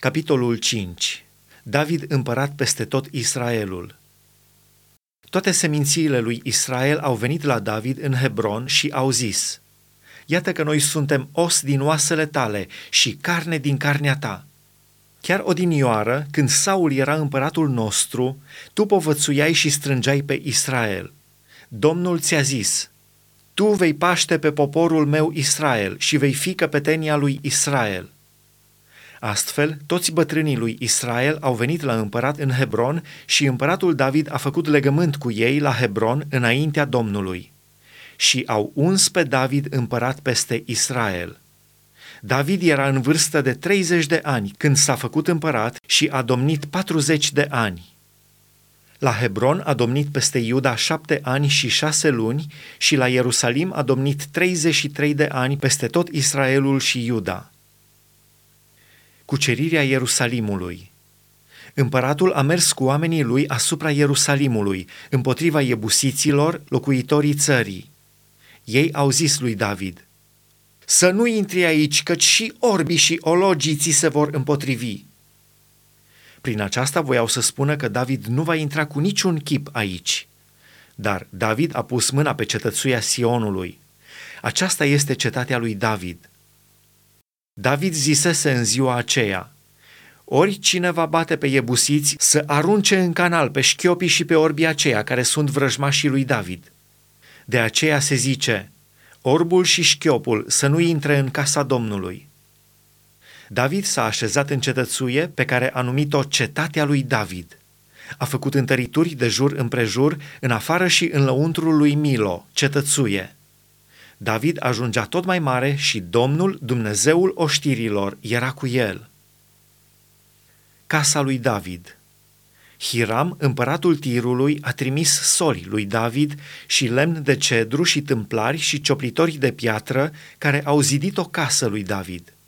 Capitolul 5 David împărat peste tot Israelul Toate semințiile lui Israel au venit la David în Hebron și au zis, Iată că noi suntem os din oasele tale și carne din carnea ta. Chiar odinioară, când Saul era împăratul nostru, tu povățuiai și strângeai pe Israel. Domnul ți-a zis, tu vei paște pe poporul meu Israel și vei fi căpetenia lui Israel. Astfel, toți bătrânii lui Israel au venit la împărat în Hebron și împăratul David a făcut legământ cu ei la Hebron înaintea Domnului. Și au uns pe David împărat peste Israel. David era în vârstă de 30 de ani când s-a făcut împărat și a domnit 40 de ani. La Hebron a domnit peste Iuda șapte ani și șase luni și la Ierusalim a domnit 33 de ani peste tot Israelul și Iuda. Cucerirea Ierusalimului Împăratul a mers cu oamenii lui asupra Ierusalimului, împotriva iebusiților, locuitorii țării. Ei au zis lui David, Să nu intri aici, căci și orbii și ologii ți se vor împotrivi. Prin aceasta voiau să spună că David nu va intra cu niciun chip aici. Dar David a pus mâna pe cetățuia Sionului. Aceasta este cetatea lui David. David zisese în ziua aceea, ori cineva bate pe iebusiți să arunce în canal pe șchiopii și pe orbii aceia care sunt vrăjmașii lui David. De aceea se zice, orbul și șchiopul să nu intre în casa Domnului. David s-a așezat în cetățuie pe care a numit-o Cetatea lui David. A făcut întărituri de jur împrejur, în afară și în lăuntrul lui Milo, cetățuie. David ajungea tot mai mare și Domnul, Dumnezeul oștirilor, era cu el. Casa lui David Hiram, împăratul Tirului, a trimis soli lui David și lemn de cedru și tâmplari și cioplitori de piatră care au zidit o casă lui David –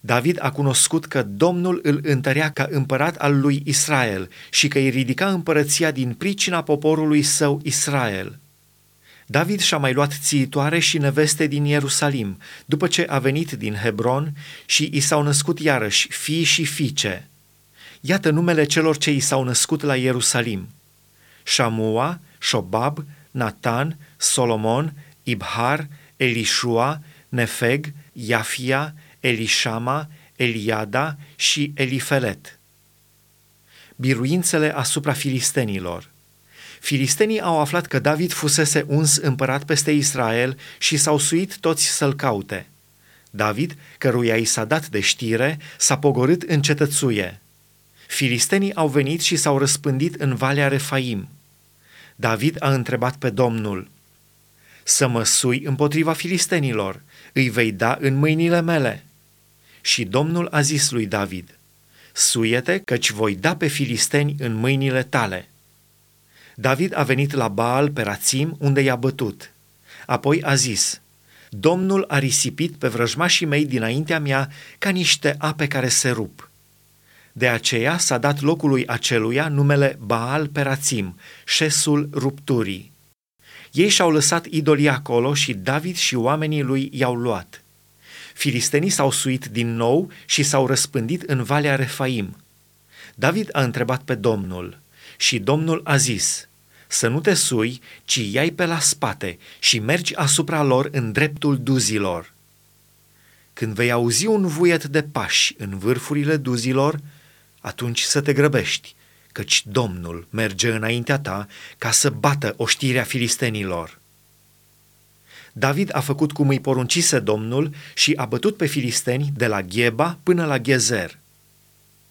David a cunoscut că Domnul îl întărea ca împărat al lui Israel și că îi ridica împărăția din pricina poporului său Israel. David și-a mai luat țiitoare și neveste din Ierusalim, după ce a venit din Hebron și i s-au născut iarăși fii și fiice. Iată numele celor ce i s-au născut la Ierusalim. Shamua, Shobab, Natan, Solomon, Ibhar, Elishua, Nefeg, Iafia, Elishama, Eliada și Elifelet. Biruințele asupra filistenilor. Filistenii au aflat că David fusese uns împărat peste Israel și s-au suit toți să-l caute. David, căruia i s-a dat de știre, s-a pogorât în cetățuie. Filistenii au venit și s-au răspândit în Valea Refaim. David a întrebat pe Domnul, Să mă sui împotriva filistenilor, îi vei da în mâinile mele. Și Domnul a zis lui David, Suiete, căci voi da pe filisteni în mâinile tale. David a venit la Baal pe Rațim, unde i-a bătut. Apoi a zis, Domnul a risipit pe vrăjmașii mei dinaintea mea ca niște ape care se rup. De aceea s-a dat locului aceluia numele Baal Perațim, șesul rupturii. Ei și-au lăsat idolii acolo și David și oamenii lui i-au luat. Filistenii s-au suit din nou și s-au răspândit în Valea Refaim. David a întrebat pe Domnul și Domnul a zis, să nu te sui, ci iai pe la spate și mergi asupra lor în dreptul duzilor. Când vei auzi un vuiet de pași în vârfurile duzilor, atunci să te grăbești, căci Domnul merge înaintea ta ca să bată oștirea filistenilor. David a făcut cum îi poruncise Domnul și a bătut pe filisteni de la Gheba până la Gezer.